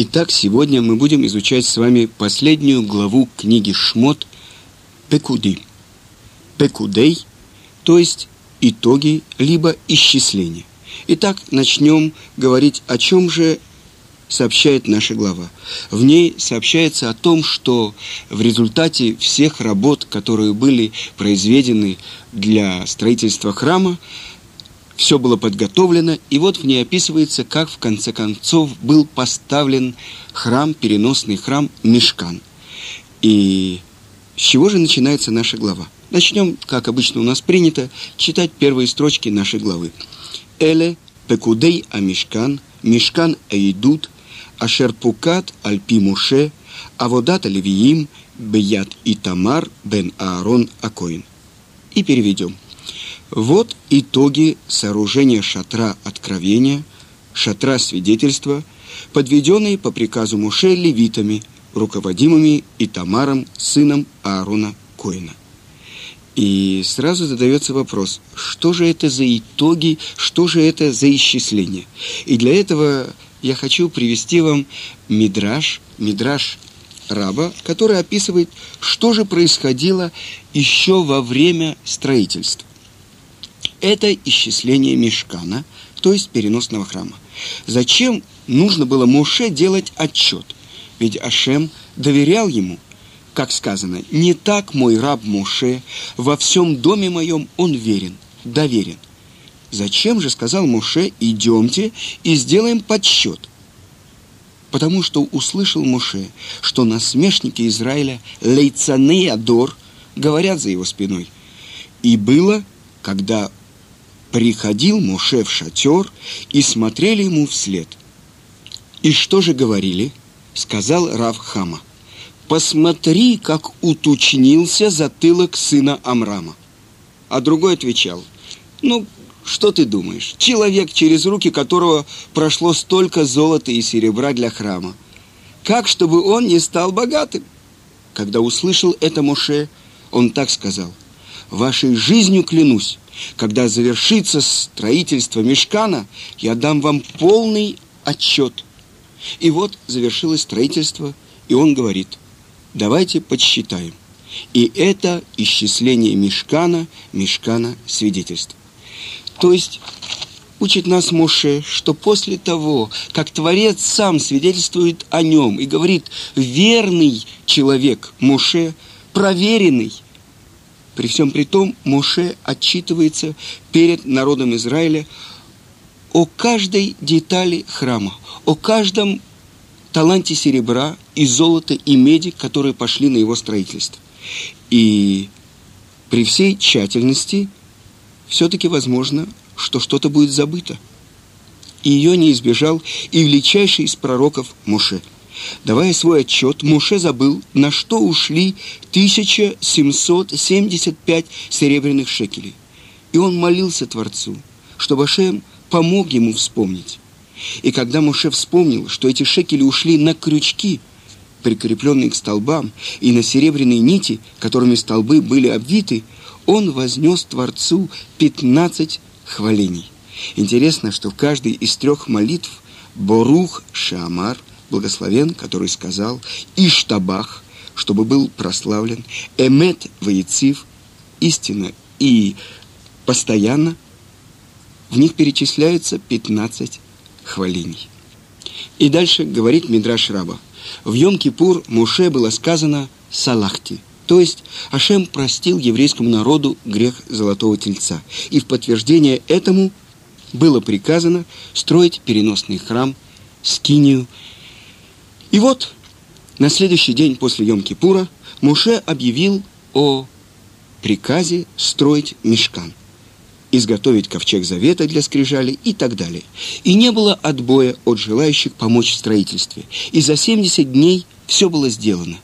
Итак, сегодня мы будем изучать с вами последнюю главу книги Шмот Пекуды. Пекудей, то есть итоги, либо исчисления. Итак, начнем говорить, о чем же сообщает наша глава. В ней сообщается о том, что в результате всех работ, которые были произведены для строительства храма, все было подготовлено, и вот в ней описывается, как в конце концов был поставлен храм, переносный храм Мешкан. И с чего же начинается наша глава? Начнем, как обычно у нас принято, читать первые строчки нашей главы. Эле пекудей а мешкан, мешкан эйдут, ашер пукат альпи муше, аводат левиим, беят и тамар бен Аарон Акоин. И переведем – вот итоги сооружения шатра откровения, шатра свидетельства, подведенные по приказу Муше левитами, руководимыми Итамаром, сыном Аарона Коина. И сразу задается вопрос, что же это за итоги, что же это за исчисление? И для этого я хочу привести вам мидраж, мидраж раба, который описывает, что же происходило еще во время строительства это исчисление мешкана, то есть переносного храма. Зачем нужно было Моше делать отчет? Ведь Ашем доверял ему, как сказано, «Не так мой раб Моше, во всем доме моем он верен, доверен». Зачем же, сказал Моше, идемте и сделаем подсчет? Потому что услышал Моше, что насмешники Израиля, лейцаны Адор, говорят за его спиной. И было, когда приходил Моше в шатер и смотрели ему вслед. И что же говорили? Сказал Рав Хама. Посмотри, как уточнился затылок сына Амрама. А другой отвечал, ну, что ты думаешь? Человек, через руки которого прошло столько золота и серебра для храма. Как, чтобы он не стал богатым? Когда услышал это Моше, он так сказал, «Вашей жизнью клянусь, когда завершится строительство мешкана, я дам вам полный отчет. И вот завершилось строительство, и он говорит, давайте подсчитаем. И это исчисление мешкана, мешкана свидетельства. То есть учит нас Моше, что после того, как Творец сам свидетельствует о нем и говорит, верный человек Моше, проверенный – при всем при том, Моше отчитывается перед народом Израиля о каждой детали храма, о каждом таланте серебра и золота и меди, которые пошли на его строительство. И при всей тщательности все-таки возможно, что что-то будет забыто. И ее не избежал и величайший из пророков Моше – Давая свой отчет, Муше забыл, на что ушли 1775 серебряных шекелей. И он молился Творцу, чтобы Ашем помог ему вспомнить. И когда Муше вспомнил, что эти шекели ушли на крючки, прикрепленные к столбам, и на серебряные нити, которыми столбы были обвиты, он вознес Творцу 15 хвалений. Интересно, что в каждой из трех молитв Борух Шамар благословен, который сказал «Иштабах», чтобы был прославлен, «Эмет воецив», истина и постоянно, в них перечисляются 15 хвалений. И дальше говорит Мидраш Раба. В Йом-Кипур Муше было сказано «Салахти», то есть Ашем простил еврейскому народу грех Золотого Тельца. И в подтверждение этому было приказано строить переносный храм, скинию и вот на следующий день после Йом-Кипура Муше объявил о приказе строить мешкан, изготовить ковчег завета для скрижали и так далее. И не было отбоя от желающих помочь в строительстве. И за 70 дней все было сделано.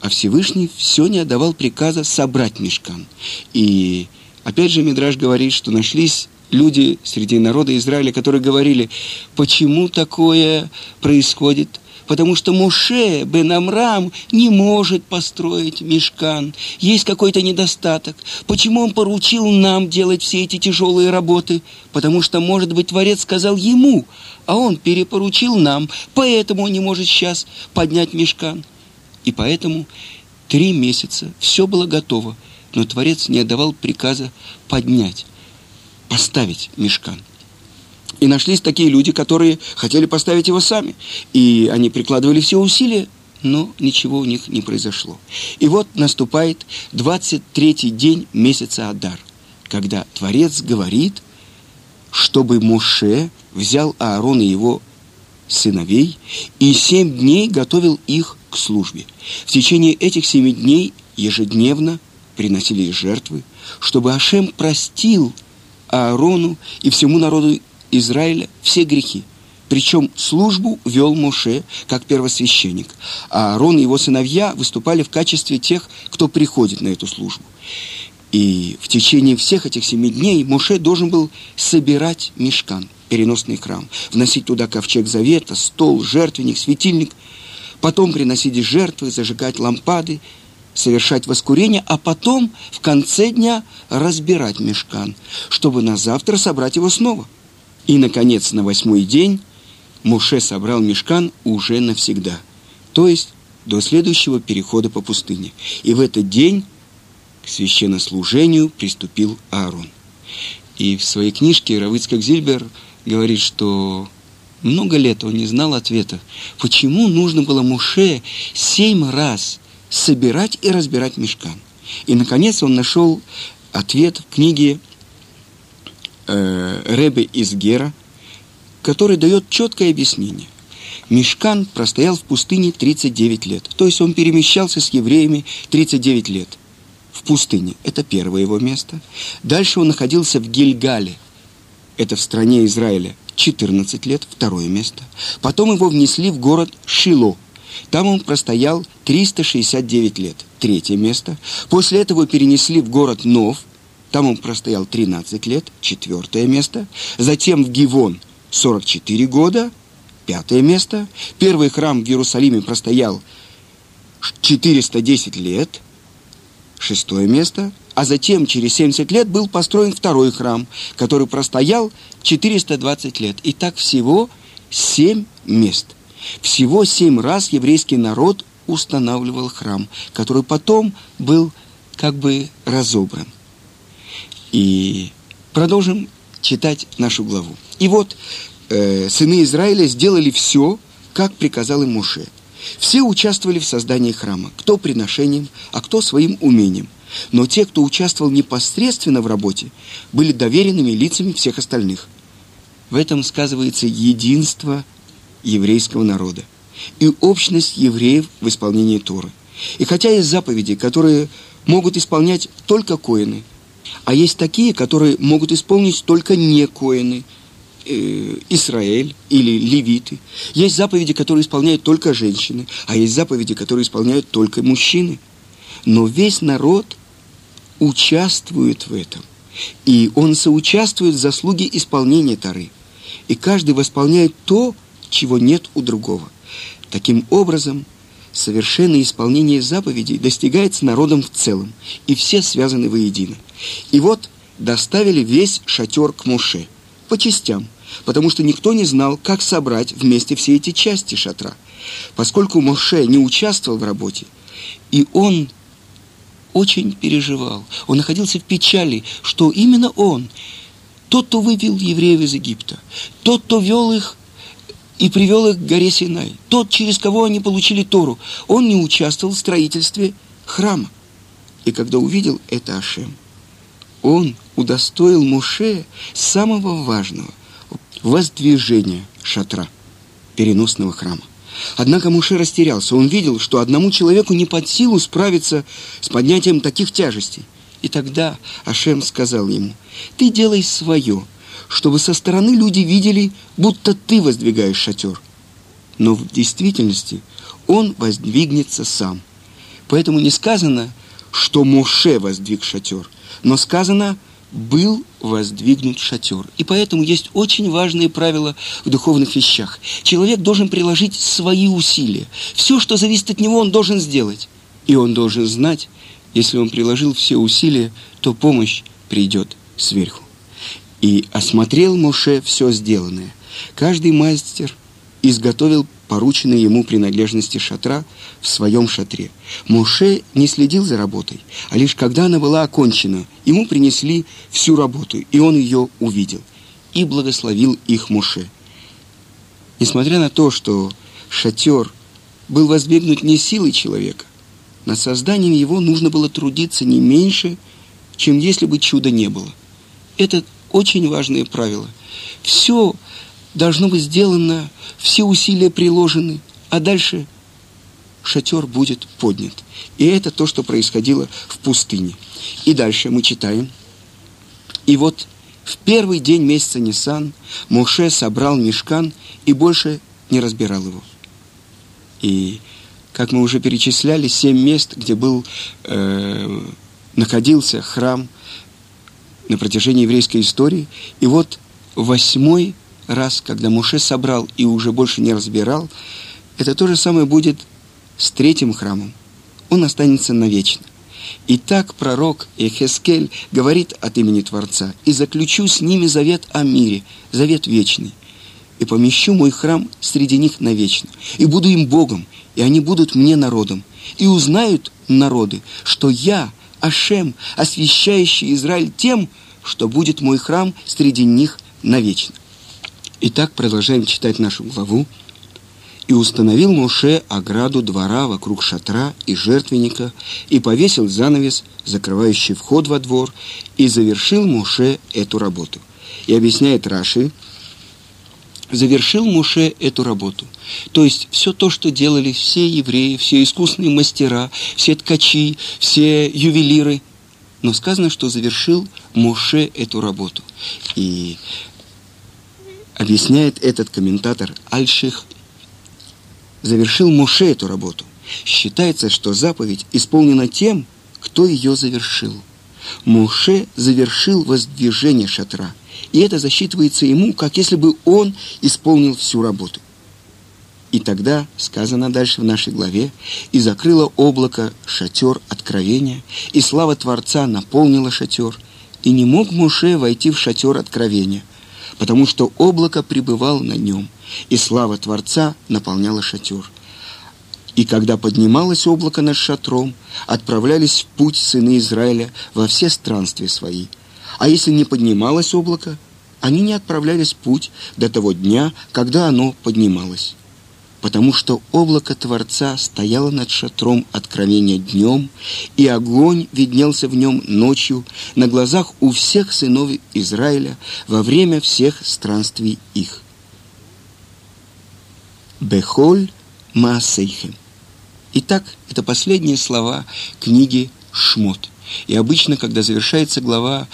А Всевышний все не отдавал приказа собрать мешкан. И опять же Мидраж говорит, что нашлись люди среди народа Израиля, которые говорили, почему такое происходит – потому что Муше бен Амрам не может построить мешкан. Есть какой-то недостаток. Почему он поручил нам делать все эти тяжелые работы? Потому что, может быть, Творец сказал ему, а он перепоручил нам, поэтому он не может сейчас поднять мешкан. И поэтому три месяца все было готово, но Творец не отдавал приказа поднять, поставить мешкан. И нашлись такие люди, которые хотели поставить его сами. И они прикладывали все усилия, но ничего у них не произошло. И вот наступает 23-й день месяца Адар, когда Творец говорит, чтобы Моше взял Аарон и его сыновей и семь дней готовил их к службе. В течение этих семи дней ежедневно приносились жертвы, чтобы Ашем простил Аарону и всему народу Израиля все грехи. Причем службу вел Моше как первосвященник, а Аарон и его сыновья выступали в качестве тех, кто приходит на эту службу. И в течение всех этих семи дней Моше должен был собирать мешкан, переносный храм, вносить туда ковчег завета, стол, жертвенник, светильник, потом приносить жертвы, зажигать лампады, совершать воскурение, а потом в конце дня разбирать мешкан, чтобы на завтра собрать его снова – и, наконец, на восьмой день Муше собрал мешкан уже навсегда, то есть до следующего перехода по пустыне. И в этот день к священнослужению приступил Аарон. И в своей книжке Равыцкак Зильбер говорит, что много лет он не знал ответа, почему нужно было Муше семь раз собирать и разбирать мешкан. И, наконец, он нашел ответ в книге э, Ребе из Гера, который дает четкое объяснение. Мешкан простоял в пустыне 39 лет. То есть он перемещался с евреями 39 лет в пустыне. Это первое его место. Дальше он находился в Гильгале. Это в стране Израиля 14 лет, второе место. Потом его внесли в город Шило. Там он простоял 369 лет, третье место. После этого перенесли в город Нов, там он простоял 13 лет, четвертое место. Затем в Гивон 44 года, пятое место. Первый храм в Иерусалиме простоял 410 лет, шестое место. А затем, через 70 лет, был построен второй храм, который простоял 420 лет. И так всего 7 мест. Всего 7 раз еврейский народ устанавливал храм, который потом был как бы разобран. И продолжим читать нашу главу. И вот э, сыны Израиля сделали все, как приказал им Муше. Все участвовали в создании храма, кто приношением, а кто своим умением. Но те, кто участвовал непосредственно в работе, были доверенными лицами всех остальных. В этом сказывается единство еврейского народа и общность евреев в исполнении Торы. И хотя есть заповеди, которые могут исполнять только коины – а есть такие, которые могут исполнить только не коины, э, Израиль или левиты. Есть заповеди, которые исполняют только женщины, а есть заповеди, которые исполняют только мужчины. Но весь народ участвует в этом. И он соучаствует в заслуге исполнения Тары. И каждый восполняет то, чего нет у другого. Таким образом, совершенное исполнение заповедей достигается народом в целом, и все связаны воедино. И вот доставили весь шатер к Муше по частям, потому что никто не знал, как собрать вместе все эти части шатра. Поскольку Моше не участвовал в работе, и он очень переживал, он находился в печали, что именно он, тот, кто вывел евреев из Египта, тот, кто вел их и привел их к горе Синай, тот, через кого они получили Тору, он не участвовал в строительстве храма. И когда увидел это Ашем – он удостоил Муше самого важного – воздвижения шатра, переносного храма. Однако Муше растерялся. Он видел, что одному человеку не под силу справиться с поднятием таких тяжестей. И тогда Ашем сказал ему, «Ты делай свое, чтобы со стороны люди видели, будто ты воздвигаешь шатер. Но в действительности он воздвигнется сам. Поэтому не сказано, что Моше воздвиг шатер – но сказано был воздвигнут шатер. И поэтому есть очень важные правила в духовных вещах. Человек должен приложить свои усилия. Все, что зависит от него, он должен сделать. И он должен знать, если он приложил все усилия, то помощь придет сверху. И осмотрел Моше все сделанное. Каждый мастер изготовил порученные ему принадлежности шатра в своем шатре. Моше не следил за работой, а лишь когда она была окончена, ему принесли всю работу, и он ее увидел. И благословил их Моше. Несмотря на то, что шатер был воздвигнут не силой человека, над созданием его нужно было трудиться не меньше, чем если бы чуда не было. Это очень важное правило. Все должно быть сделано, все усилия приложены, а дальше шатер будет поднят. И это то, что происходило в пустыне. И дальше мы читаем. И вот в первый день месяца Нисан Моше собрал мешкан и больше не разбирал его. И, как мы уже перечисляли, семь мест, где был, э, находился храм на протяжении еврейской истории. И вот восьмой раз, когда Муше собрал и уже больше не разбирал, это то же самое будет с третьим храмом. Он останется навечно. И так пророк Эхескель говорит от имени Творца, «И заключу с ними завет о мире, завет вечный, и помещу мой храм среди них навечно, и буду им Богом, и они будут мне народом, и узнают народы, что я, Ашем, освящающий Израиль тем, что будет мой храм среди них навечно». Итак, продолжаем читать нашу главу. «И установил Моше ограду двора вокруг шатра и жертвенника, и повесил занавес, закрывающий вход во двор, и завершил Моше эту работу». И объясняет Раши, завершил Муше эту работу. То есть все то, что делали все евреи, все искусные мастера, все ткачи, все ювелиры. Но сказано, что завершил Муше эту работу. И объясняет этот комментатор Альших, завершил Муше эту работу. Считается, что заповедь исполнена тем, кто ее завершил. Муше завершил воздвижение шатра, и это засчитывается ему, как если бы он исполнил всю работу. И тогда, сказано дальше в нашей главе, «И закрыло облако шатер откровения, и слава Творца наполнила шатер, и не мог Муше войти в шатер откровения, потому что облако пребывало на нем, и слава Творца наполняла шатер. И когда поднималось облако над шатром, отправлялись в путь сыны Израиля во все странствия свои. А если не поднималось облако, они не отправлялись в путь до того дня, когда оно поднималось потому что облако Творца стояло над шатром откровения днем, и огонь виднелся в нем ночью на глазах у всех сынов Израиля во время всех странствий их. Бехоль Маасейхем. Итак, это последние слова книги Шмот. И обычно, когда завершается глава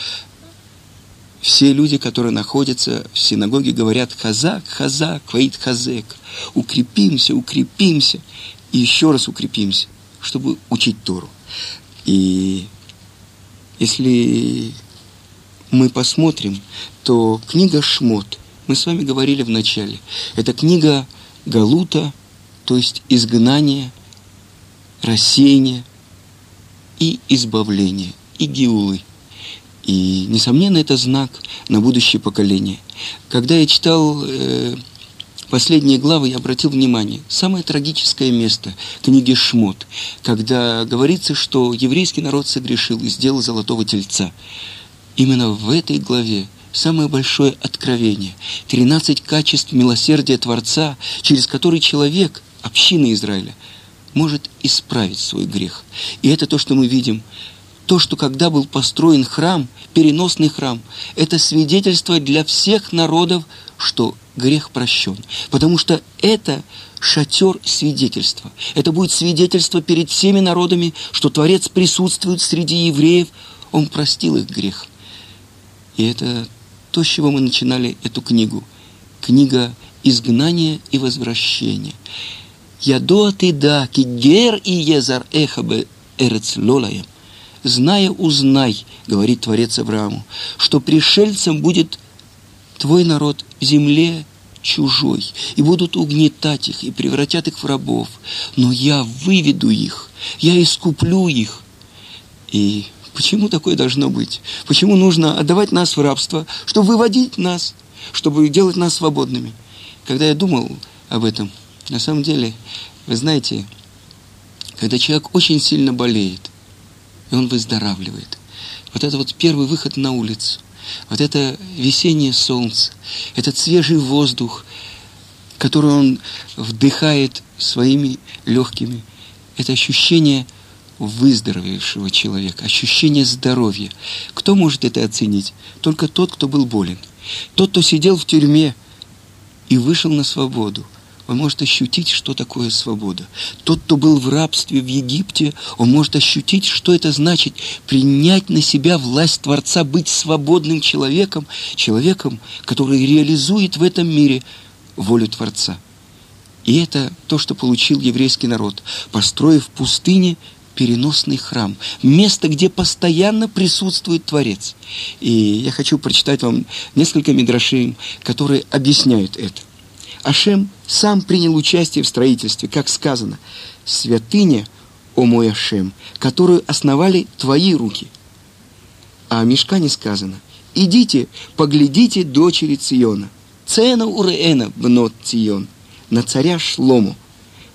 все люди, которые находятся в синагоге, говорят «Хазак, хазак, ваид хазек». Укрепимся, укрепимся и еще раз укрепимся, чтобы учить Тору. И если мы посмотрим, то книга Шмот, мы с вами говорили в начале, это книга Галута, то есть изгнание, рассеяние и избавление, и геулы – и, несомненно, это знак на будущее поколение. Когда я читал э, последние главы, я обратил внимание, самое трагическое место книги Шмот, когда говорится, что еврейский народ согрешил и сделал золотого тельца. Именно в этой главе самое большое откровение, 13 качеств милосердия Творца, через который человек, община Израиля, может исправить свой грех. И это то, что мы видим то, что когда был построен храм, переносный храм, это свидетельство для всех народов, что грех прощен. Потому что это шатер свидетельства. Это будет свидетельство перед всеми народами, что Творец присутствует среди евреев, Он простил их грех. И это то, с чего мы начинали эту книгу. Книга изгнания и возвращения. Ядоа ты да, кигер и езар эхабе эрец лолаем. Зная, узнай, говорит Творец Аврааму, что пришельцем будет твой народ в земле чужой, и будут угнетать их, и превратят их в рабов. Но я выведу их, я искуплю их. И почему такое должно быть? Почему нужно отдавать нас в рабство, чтобы выводить нас, чтобы делать нас свободными? Когда я думал об этом, на самом деле, вы знаете, когда человек очень сильно болеет, он выздоравливает, вот это вот первый выход на улицу, вот это весеннее солнце, этот свежий воздух, который он вдыхает своими легкими, это ощущение выздоровевшего человека, ощущение здоровья. Кто может это оценить? Только тот, кто был болен. Тот, кто сидел в тюрьме и вышел на свободу он может ощутить, что такое свобода. Тот, кто был в рабстве в Египте, он может ощутить, что это значит принять на себя власть Творца, быть свободным человеком, человеком, который реализует в этом мире волю Творца. И это то, что получил еврейский народ, построив в пустыне переносный храм, место, где постоянно присутствует Творец. И я хочу прочитать вам несколько мидрашей, которые объясняют это. Ашем сам принял участие в строительстве, как сказано, «Святыня, о мой Ашем, которую основали твои руки». А о мешкане сказано, «Идите, поглядите дочери Циона, цена уреэна бнот Цион, на царя Шлому.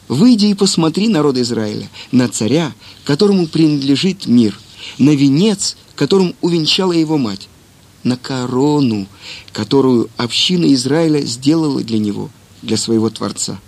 Выйди и посмотри, народ Израиля, на царя, которому принадлежит мир, на венец, которым увенчала его мать, на корону, которую община Израиля сделала для него – для своего Творца.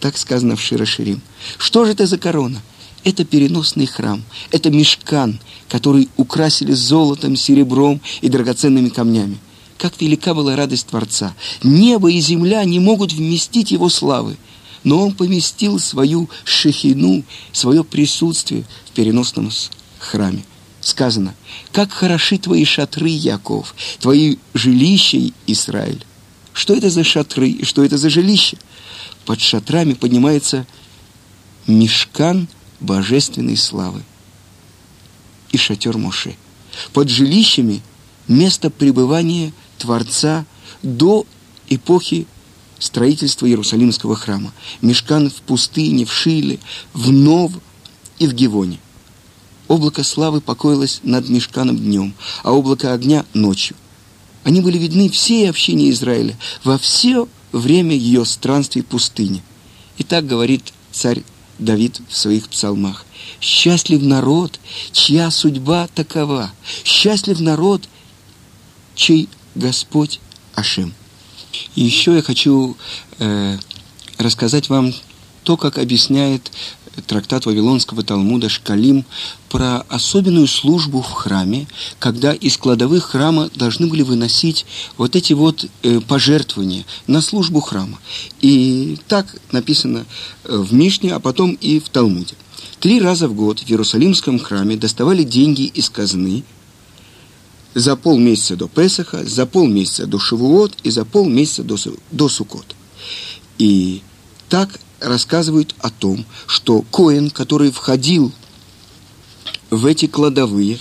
Так сказано в Широширим. Что же это за корона? Это переносный храм, это мешкан, который украсили золотом, серебром и драгоценными камнями. Как велика была радость Творца! Небо и земля не могут вместить его славы, но он поместил свою шехину, свое присутствие в переносном храме. Сказано, как хороши твои шатры, Яков, твои жилища, Израиль. Что это за шатры и что это за жилище? Под шатрами поднимается мешкан божественной славы и шатер Моше. Под жилищами место пребывания Творца до эпохи строительства Иерусалимского храма. Мешкан в пустыне, в Шиле, в Нов и в Гивоне. Облако славы покоилось над мешканом днем, а облако огня ночью – они были видны всей общине Израиля во все время ее странствий в пустыне. И так говорит царь Давид в своих псалмах. «Счастлив народ, чья судьба такова. Счастлив народ, чей Господь Ашем». И еще я хочу э, рассказать вам то, как объясняет трактат Вавилонского Талмуда Шкалим про особенную службу в храме, когда из кладовых храма должны были выносить вот эти вот э, пожертвования на службу храма. И так написано э, в Мишне, а потом и в Талмуде. Три раза в год в Иерусалимском храме доставали деньги из казны за полмесяца до Песаха, за полмесяца до Шавуот и за полмесяца до, до Сукот. И так рассказывают о том, что Коэн, который входил в эти кладовые,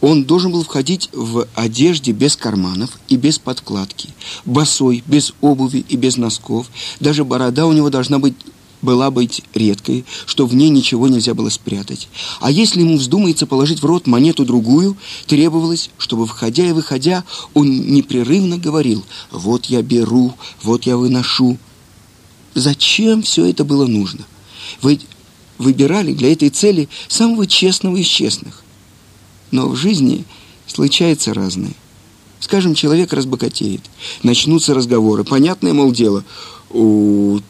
он должен был входить в одежде без карманов и без подкладки, босой, без обуви и без носков. Даже борода у него должна быть была быть редкой, что в ней ничего нельзя было спрятать. А если ему вздумается положить в рот монету другую, требовалось, чтобы, входя и выходя, он непрерывно говорил «Вот я беру, вот я выношу». Зачем все это было нужно? Вы выбирали для этой цели самого честного из честных. Но в жизни случается разное. Скажем, человек разбогатеет, начнутся разговоры. Понятное, мол, дело, у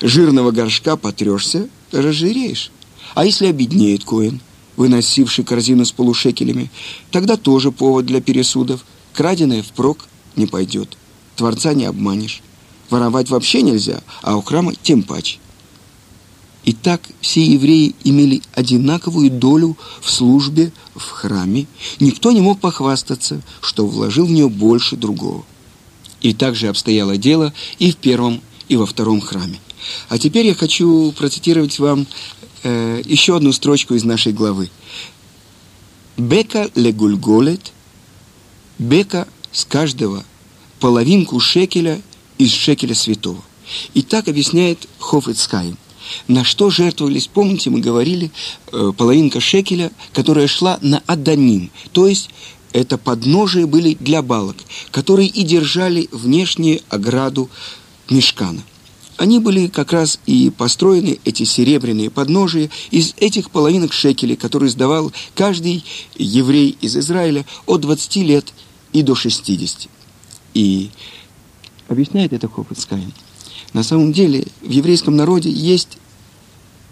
жирного горшка потрешься, разжиреешь. А если обеднеет коин, выносивший корзину с полушекелями, тогда тоже повод для пересудов. Краденое впрок не пойдет. Творца не обманешь. Воровать вообще нельзя, а у храма тем паче. И так все евреи имели одинаковую долю в службе в храме. Никто не мог похвастаться, что вложил в нее больше другого. И так же обстояло дело и в первом, и во втором храме. А теперь я хочу процитировать вам э, еще одну строчку из нашей главы. Бека легульголет, бека с каждого половинку шекеля из шекеля святого. И так объясняет Хофицкайм. На что жертвовались, помните, мы говорили, э, половинка шекеля, которая шла на Аданим, то есть это подножия были для балок, которые и держали внешнюю ограду мешкана. Они были как раз и построены, эти серебряные подножия, из этих половинок шекелей, которые сдавал каждый еврей из Израиля от 20 лет и до 60. И объясняет это Хофицкайм. На самом деле в еврейском народе есть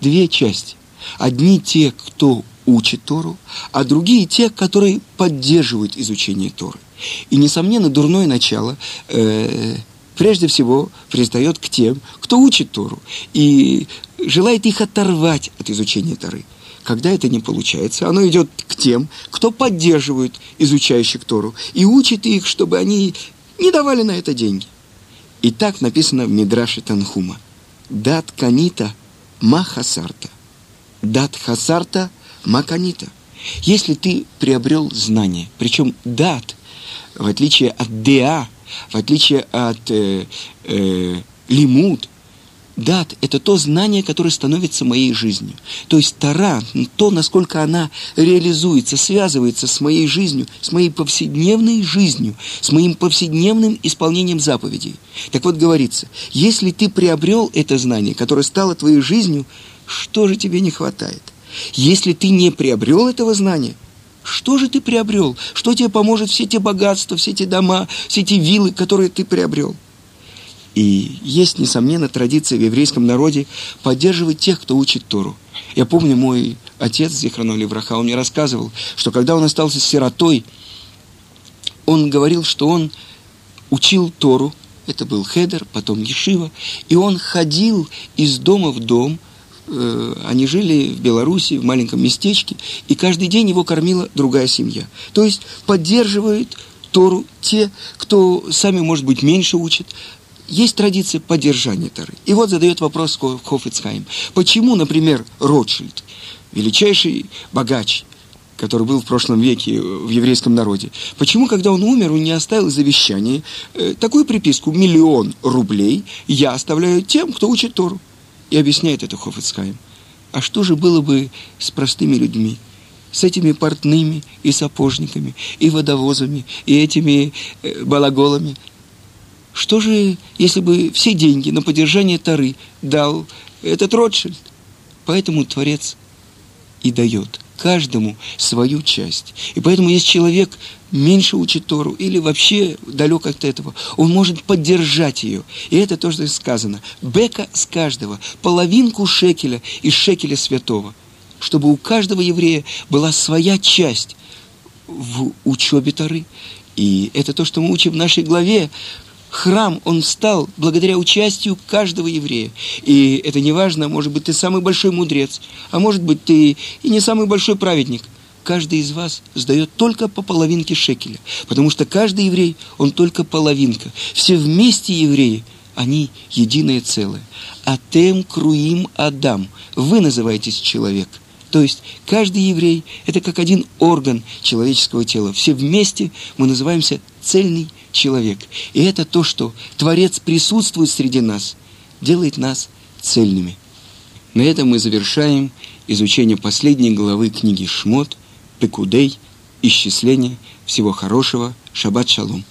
две части. Одни те, кто учит Тору, а другие те, которые поддерживают изучение Торы. И, несомненно, дурное начало э, прежде всего пристает к тем, кто учит Тору и желает их оторвать от изучения Торы. Когда это не получается, оно идет к тем, кто поддерживает изучающих Тору и учит их, чтобы они не давали на это деньги. И так написано в Мидраше Танхума. Дат канита махасарта. Дат хасарта маканита. Если ты приобрел знание, причем дат, в отличие от деа, в отличие от э, э, лимуд, дат – это то знание, которое становится моей жизнью. То есть Тара, то, насколько она реализуется, связывается с моей жизнью, с моей повседневной жизнью, с моим повседневным исполнением заповедей. Так вот говорится, если ты приобрел это знание, которое стало твоей жизнью, что же тебе не хватает? Если ты не приобрел этого знания, что же ты приобрел? Что тебе поможет все те богатства, все те дома, все те виллы, которые ты приобрел? И есть, несомненно, традиция в еврейском народе поддерживать тех, кто учит Тору. Я помню, мой отец, Зихрану Левраха, он мне рассказывал, что когда он остался сиротой, он говорил, что он учил Тору, это был Хедер, потом Ешива, и он ходил из дома в дом, э, они жили в Беларуси, в маленьком местечке, и каждый день его кормила другая семья. То есть поддерживают Тору те, кто сами, может быть, меньше учат, есть традиция поддержания Торы. И вот задает вопрос Хофицхайм. Почему, например, Ротшильд, величайший богач, который был в прошлом веке в еврейском народе, почему, когда он умер, он не оставил завещание э, такую приписку «миллион рублей я оставляю тем, кто учит Тору». И объясняет это Хофицхайм. А что же было бы с простыми людьми? с этими портными и сапожниками, и водовозами, и этими э, балаголами, что же, если бы все деньги на поддержание Тары дал этот Ротшильд? Поэтому Творец и дает каждому свою часть. И поэтому, если человек меньше учит Тору или вообще далек от этого, он может поддержать ее. И это то, что сказано. Бека с каждого, половинку шекеля из шекеля святого. Чтобы у каждого еврея была своя часть в учебе Торы. И это то, что мы учим в нашей главе, храм, он стал благодаря участию каждого еврея. И это не важно, может быть, ты самый большой мудрец, а может быть, ты и не самый большой праведник. Каждый из вас сдает только по половинке шекеля, потому что каждый еврей, он только половинка. Все вместе евреи, они единое целое. Атем круим Адам. Вы называетесь человек. То есть каждый еврей – это как один орган человеческого тела. Все вместе мы называемся цельный человек. И это то, что Творец присутствует среди нас, делает нас цельными. На этом мы завершаем изучение последней главы книги «Шмот», «Пекудей», «Исчисление». Всего хорошего. Шаббат шалом.